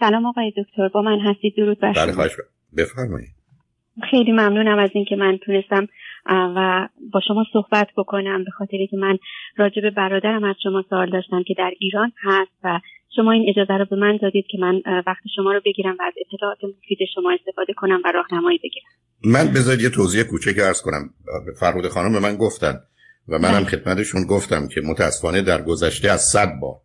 سلام آقای دکتر با من هستید. درود بر بله خواهش بفرمایید. خیلی ممنونم از اینکه من تونستم و با شما صحبت بکنم به خاطری که من راجع به برادرم از شما سوال داشتم که در ایران هست و شما این اجازه رو به من دادید که من وقت شما رو بگیرم و از اطلاعات مفید شما استفاده کنم و راهنمایی بگیرم. من بذارید یه توضیح کوچک ارز کنم. فرمود خانم به من گفتن و منم بله. خدمتشون گفتم که متاسفانه در گذشته از صد بار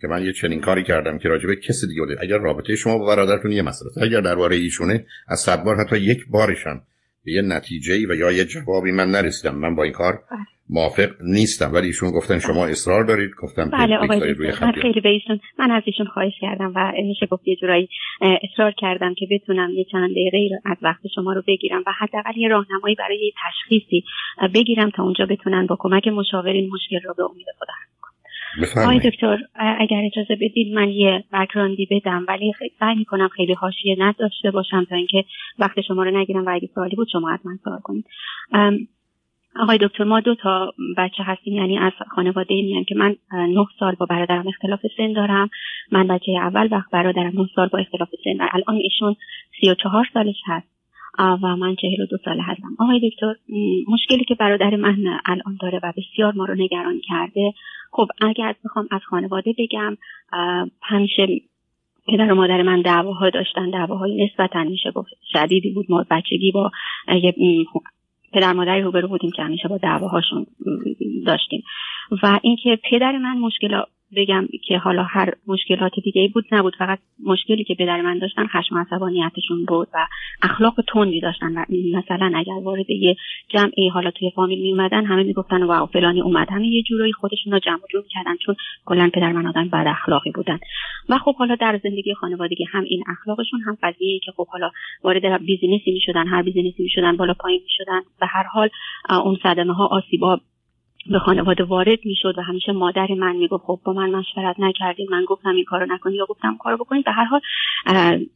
که من یه چنین کاری کردم که راجبه کسی دیگه بوده اگر رابطه شما با برادرتون یه مسئله اگر درباره ایشونه از صد بار حتی یک بارشم به یه نتیجه و یا یه جوابی من نرسیدم. من با این کار بله. موافق نیستم. ولی ایشون گفتن شما اصرار دارید. گفتم بله آقای روی من خیلی به ایشون من از ایشون خواهش کردم و میشه گفت یه جورایی اصرار کردم که بتونم یه چند دقیقه از وقت شما رو بگیرم و حداقل یه راهنمایی برای تشخیصی بگیرم تا اونجا بتونن با کمک مشاورین مشکل رو به امید خدا آقای دکتر اگر اجازه بدید من یه بکراندی بدم ولی سعی می‌کنم خیلی حاشیه نداشته باشم تا اینکه وقت شما رو نگیرم و اگه سوالی بود شما حتما سوال کنید. آقای دکتر ما دو تا بچه هستیم یعنی از خانواده میان که من نه سال با برادرم اختلاف سن دارم. من بچه اول وقت برادرم نه سال با اختلاف سن دارم. الان ایشون سی و چهار سالش هست. و من چهل و دو ساله هستم. آقای دکتر مشکلی که برادر من الان داره و بسیار ما رو نگران کرده خب اگر بخوام از خانواده بگم همیشه پدر و مادر من دعواها داشتن دعواهای نسبتا میشه گفت شدیدی بود. ما بچگی با پدر مادری روبرو بودیم که همیشه با دعواهاشون داشتیم. و اینکه پدر من مشکل بگم که حالا هر مشکلات دیگه ای بود نبود. فقط مشکلی که پدر من داشتن خشم و عصبانیتشون بود و اخلاق تندی داشتن و مثلا اگر وارد یه جمعی حالا توی فامیل می اومدن همه می‌گفتن wow فلانی اومد. همه یه جورایی خودشون رو جمع جور کردن چون کلا پدر من آدم بد اخلاقی بودن. و خب حالا در زندگی خانوادگی هم این اخلاقشون هم قضیه که خب حالا وارد business ی می‌شدن هر business ی می‌شدن بالا پایین می‌شدن. به هر حال اون صدمه ها آسیبا به خانواده وارد می‌شد و همیشه مادر من می‌گفت خب با من مشورت نکردیم من گفتم این کارو نکنی. یا گفتم کارو بکنید به هر حال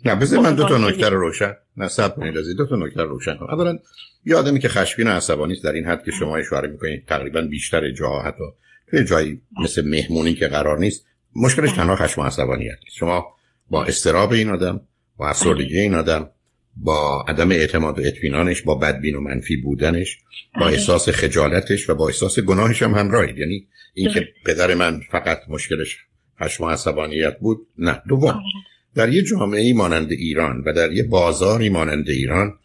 نه بذار من دو تا نکته رو روشن نه صبر کنید دو تا نکته رو روشن کنم. اولا یه آدمی که خشمگین و عصبانی در این حد که شما اشاره می‌کنید تقریبا بیشتر جاها حتی توی جایی مثل مهمونی که قرار نیست. مشکلش تنها خشم و عصبانیت شما با استراب این آدم با افسردگی این آدم با عدم اعتماد و اطمینانش با بدبین و منفی بودنش با بله. احساس خجالتش و با احساس گناهش هم همراهید یعنی اینکه پدر من فقط مشکلش خشم و عصبانیت بود نه دوم بله. در یه جامعه مانند ایران و در یه بازاری مانند ایران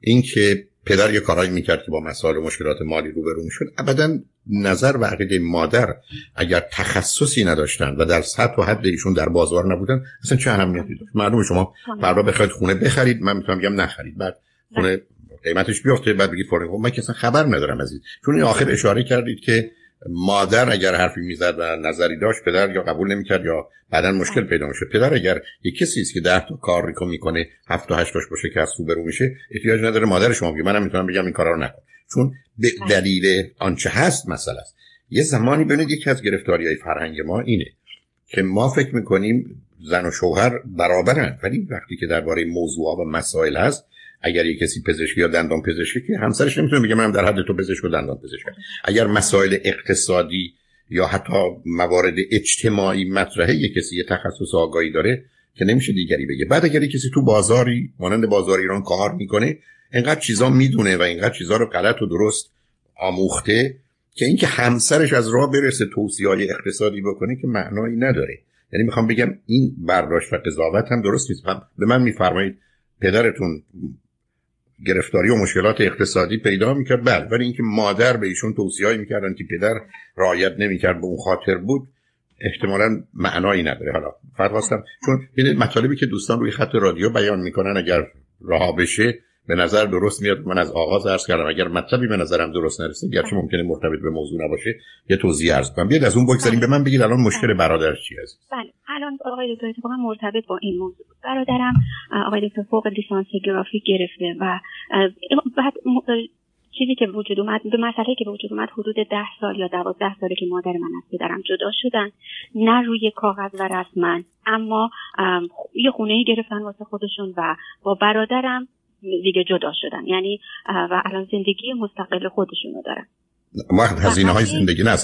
اینکه پدر یه کارایی می‌کرد که با مسائل و مشکلات مالی روبرو می‌شد. ابدا نظر و عقیده مادر اگر تخصصی نداشتن و در سطح و حد ایشون در بازار نبودن اصلا چه اهمیتی داشت؟ معلومه شما فردا بخواید خونه بخرید من می‌تونم بگم نخرید. بعد خونه قیمتش بیفته بعد بگید فلان خب من که خبر ندارم از این چون این آخر اشاره کردید که مادر اگر حرفی می‌زد و نظری داشت پدر یا قبول نمی‌کرد یا بعدا مشکل پیدا میشه پدر اگر یک کسی است که ده تا کار ریکو می‌کنه هفت تا هشتاش باشه که از برو میشه احتیاج نداره مادر شما بگه. منم می‌تونم بگم این کارا رو نکن. چون به بله. دلیل آنچه هست مثلا است. یه زمانی ببینید یکی از گرفتاری های فرهنگ ما اینه که ما فکر می‌کنیم زن و شوهر برابرن. ولی وقتی که درباره موضوع و مسائل هست اگر یه کسی پزشکی یا دندان پزشکی همسرش نمی‌تونه بگه منم در حد تو پزشک و دندان پزشک اگر مسائل اقتصادی یا حتی موارد اجتماعی مطرحه یه کسی یه تخصص آگاهی داره که نمیشه دیگری بگه. بعد اگر کسی تو بازاری مانند بازار ایران کار می‌کنه اینقدر چیزا می‌دونه و اینقدر چیزا رو غلط و درست آموخته که اینکه همسرش از راه برسه توصیه های اقتصادی بکنه که معنایی نداره. یعنی می‌خوام بگم این برداشت و قضاوت هم درست نیست. به من میفرمایید پدرتون گرفتاری و مشکلات اقتصادی پیدا می‌کرد. بله ولی اینکه مادر به ایشون توصیه می‌کردن که پدر رعایت نمی‌کرد به اون خاطر بود احتمالا معنایی نداره. حالا هستم چون مطالبی که دوستان روی خط رادیو بیان می‌کنن اگر رها بشه به نظر درست میاد. من از آغاز عرض کردم اگر مطلبی به نظرم درست نرسه گرچه ممکنه مرتبط به موضوع نباشه یه توضیح عرض کنم. بیاد از اون بگذاریم. به من بگید الان مشکل برادر چی هست؟ بله. الان آقای دکتر اتفاقا مرتبط با این موضوع برادرم آقای دکتر فوق لیسانس گرافیک گرفته و بعد چیزی که وجود اومد به مسئله که به وجود اومد حدود ده سال یا دوازده ساله که مادر من از پدرم جدا شدن. نه روی کاغذ و رسما اما یه خونه ای گرفتن واسه خودشون و با برادرم دیگه جدا شدن. یعنی و الان زندگی مستقل خودشونو دارن. وقت هزینه های زندگی نه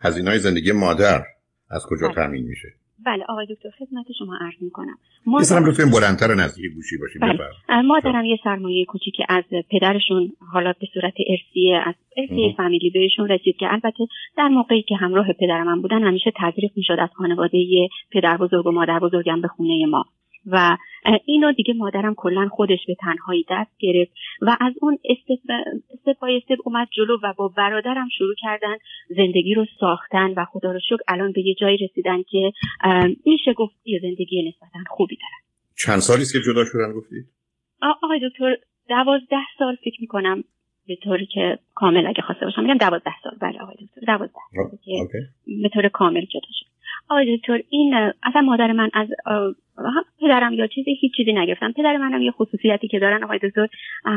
هزینه های زندگی مادر از کجا بله. تامین میشه؟ بله آقای دکتر خدمت شما عرض می‌کنم. مادرم لطفا بلندتر نزدیک گوشی باشید بله. مادرم یه سرمایه کوچیکی از پدرشون حالا به صورت ارسیه از ارسیه فامیلی بهشون رسید که البته در موقعی که همراه پدرم من بودن همیشه تدریق می‌شد از خانواده پدر بزرگ و مادر بزرگم به خونه ما. و اینو دیگه مادرم کلا خودش به تنهایی دست گرفت و از اون استپ بای استپ اومد جلو و با برادرم شروع کردن زندگی رو ساختن و خدا رو شکر الان به یه جایی رسیدن که میشه گفت یه زندگی نسبتا خوبی دارن. چند سالی است که جدا شدن گفتید آقای دکتر دوازده سال فکر می‌کنم به طوری که کامل اگه خواسته باشم میگم دوازده سال. بله آقای دکتر دوازده سال که به طور کامل جدا شد. آقای دکتر این اصلا مادر من از پدرم یا چیزی هیچ چیزی نگرفتن پدر منم یه خصوصیتی که دارن آقای دکتر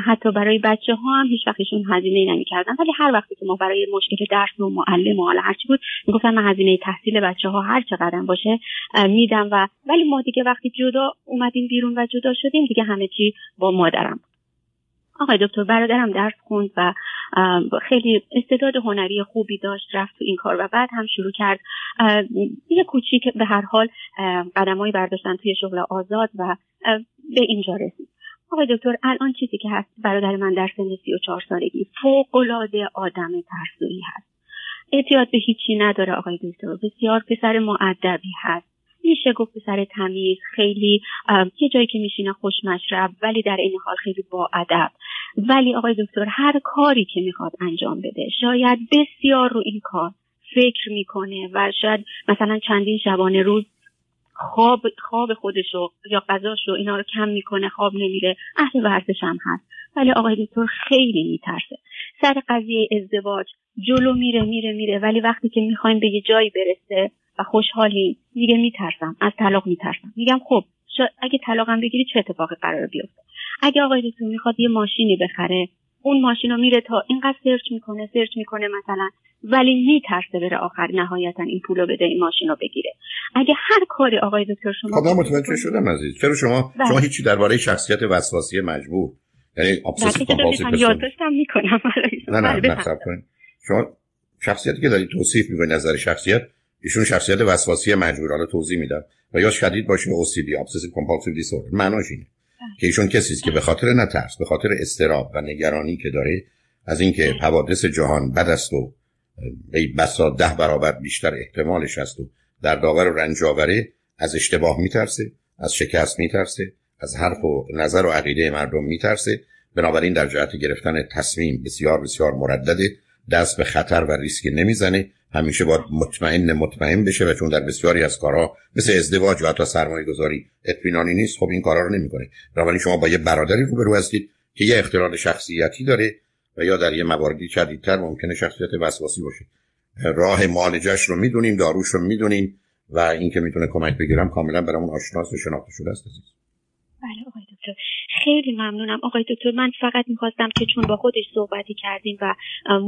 حتی برای بچه ها هم هیچ وقتشون هزینه نمی‌کردن. ولی هر وقتی که ما برای مشکل درس و معلم و حالا هرچی بود می‌گفتن من هزینه تحصیل بچه ها هر چقدر باشه میدم و ولی ما دیگه وقتی جدا اومدیم بیرون و جدا شدیم دیگه همه چی با مادرم آقای دکتر برادرم درس خوند و خیلی استعداد هنری خوبی داشت رفت تو این کار و بعد هم شروع کرد. یه کوچیک به هر حال قدمایی برداشتن توی شغل آزاد و به اینجا رسید. آقای دکتر الان چیزی که هست برادر من در سن سی و چهار سالگی فوقالعاده آدم ترسویی هست. اعتیاد به هیچی نداره آقای دکتر. بسیار پسر معدبی هست. میشه گفت سر تمیز خیلی یه جایی که میشینه خوش مشرب ولی در این حال خیلی با ادب. ولی آقای دکتر هر کاری که می‌خواد انجام بده شاید بسیار رو این کار فکر می‌کنه و شاید مثلا چندین شبانه روز خواب خواب خودشو یا غذاشو اینا رو کم می‌کنه خواب نمیره اهل ورزش هم هست. ولی آقای دکتر خیلی میترسه. سر قضیه ازدواج جلو میره میره میره. ولی وقتی که می‌خوایم به یه جایی برسه و خوشحالی میگه میترسم از طلاق میترسم. میگم خب اگه طلاقم بگیری چه اتفاقی قرار بیفته؟ اگه آقای دکتر می‌خواد یه ماشینی بخره اون ماشین رو میره تا اینقدر سرچ می‌کنه سرچ می‌کنه مثلا ولی میترسه بره آخر نهایتا این پولو بده این ماشین رو بگیره. اگه هر کاری آقای دکتر شما خب من متوجه شدم عزیز. چرا شما بله. شما هیچی درباره شخصیت وسواسی مجبور. یعنی یادداشتم می‌کنم. نه نه نه شما شخصیتی که دارید توصیف می‌کنید نظر شخصیت ایشون شخصیت وسواسی مجبور. حالا توضیح میدم. و یا شدید باشه OCD Obsessive Compulsive Disorder. معناش اینه. که ایشون کسی است که به خاطر نترس به خاطر استراب و نگرانی که داره از اینکه حوادث جهان بد است و ای بسا ده برابر بیشتر احتمالش هست و در داور و رنج آوره از اشتباه میترسه از شکست میترسه از حرف و نظر و عقیده مردم میترسه. بنابراین در جهت گرفتن تصمیم بسیار بسیار مردده دست به خطر و ریسک نمی‌زنه. همیشه باید مطمئن مطمئن بشه و چون در بسیاری از کارها مثل ازدواج و حتی سرمایه گذاری اطمینانی نیست خب این کارا رو نمی‌کنه. بنابراین شما با یه برادری روبرو هستید که یه اختلال شخصیتی داره و یا در یه مواردی شدیدتر ممکنه شخصیت وسواسی باشه. راه معالجش رو می‌دونیم داروش رو می‌دونیم و اینکه می‌تونه کمک بگیرم کاملا برامون آشناس و شناخته شده است بله آقای دکتر. خیلی ممنونم. آقای دکتر من فقط می‌خواستم که چون با خودش صحبتی کردیم و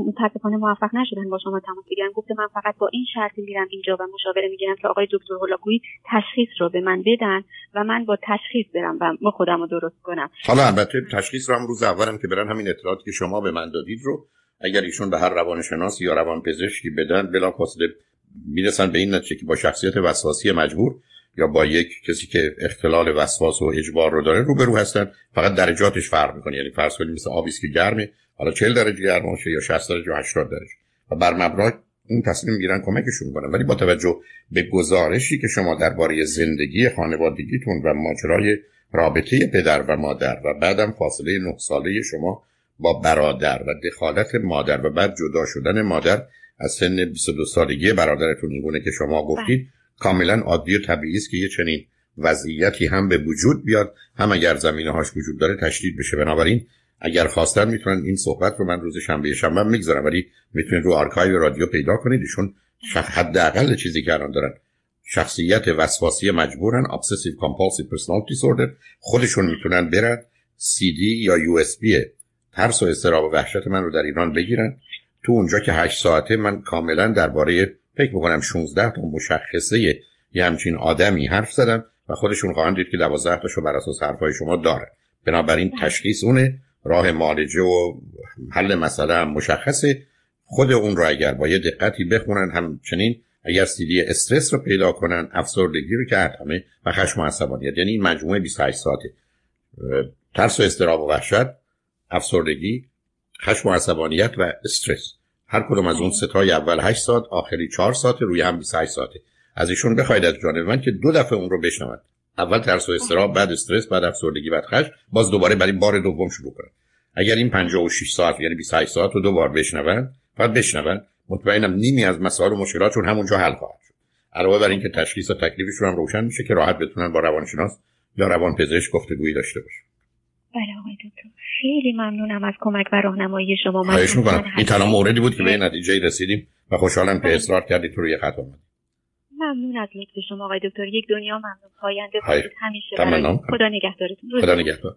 متاسفانه موفق نشدن با شما تماس بگیرم. گفته من فقط با این شرطی میرم اینجا و مشاوره می‌گیرم که آقای دکتر هولاکویی تشخیص رو به من بدن و من با تشخیص برم و ما خودم رو درست کنم. حالا البته تشخیص رو هم روز اولم که برن همین اطلاعاتی که شما به من دادید رو اگر ایشون به هر روانشناسی یا روانپزشکی بدن بلافاصله می‌رسن به این نتیجه که با شخصیت وسواسی مجبور یا با یک کسی که اختلال وسواس و اجبار رو داره روبرو هستن. فقط درجاتش فرق می‌کنه. یعنی فرض کنید مثل آبی که گرمه حالا 40 درجه گرم باشه یا 60 درجه یا 80 درجه. و بر مبنای این تصمیم می‌گیرن کمکشون می‌کنن ولی با توجه به گزارشی که شما درباره زندگی خانوادگیتون و ماجرای رابطه پدر و مادر و بعدم فاصله 9 ساله شما با برادر و دخالت مادر و بعد جدا شدن مادر از سن 22 سالگی برادرتون اینگونه که شما گفتید کاملا عادی و طبیعی است که یه چنین وضعیتی هم به وجود بیاد. هم اگر زمینه هاش وجود داره تشدید بشه. بنابراین اگر خواستن می‌تونن این صحبت رو من روز شنبه شنبه می‌گذارم. ولی می‌تونید رو آرکایو رادیو پیدا کنید. ایشون حداقل چیزی که الان دارن. شخصیت وسواسی مجبورن. Obsessive compulsive personality disorder. خودشون می‌تونن برن. سی دی یا USB ترس و اضطراب و وحشت من رو در ایران بگیرن. تو اونجا که هشت ساعته من کاملا درباره فکر می‌کنم 16 تا مشخصه یه همچین آدمی حرف زدم و خودشون خواهند دید که 12 تاشو بر اساس حرفای شما داره. بنابراین بله. تشخیص اونه. راه معالجه و حل مسئله هم مشخصه. خود اون رو اگر با یه دقتی بخونن همچنین اگر سیدی استرس رو پیدا کنن افسردگی رو که همه و خشم و عصبانیت. یعنی این مجموعه 28 ساعته. ترس و استراب و وحشت افسردگی خشم و عصبانیت و استرس. هر کدوم از اون ستای اول 8 ساعت آخری 4 ساعت روی هم 28 ساعته از ایشون بخواید از جانب من که دو دفعه اون رو بشنوند. اول ترس و استراب بعد استرس بعد افسردگی بعد خشم. باز دوباره برای بار دوم شروع کنن. اگر این 56 ساعت یعنی 28 ساعت رو دو بار بشنون فقط بشنون. مطمئنم نیمی از مسائل و مشکلاتشون همونجا حل خواهد شد. علاوه بر اینکه تشخیص و تکلیفشون هم روشن میشه که راحت بتونن با روانشناس یا روانپزشک گفتگویی داشته باشن. بله آقای دکتر. خیلی ممنونم از کمک و راهنمایی شما. من این تنها موردی بود که به نتیجه رسیدیم و خوشحالم که اصرار کردید تو روی خط اومدید ممنون از لطف شما آقای دکتر. یک دنیا ممنون. پاینده باشید. همیشه خدا نگهدارتون. خدا نگهدار.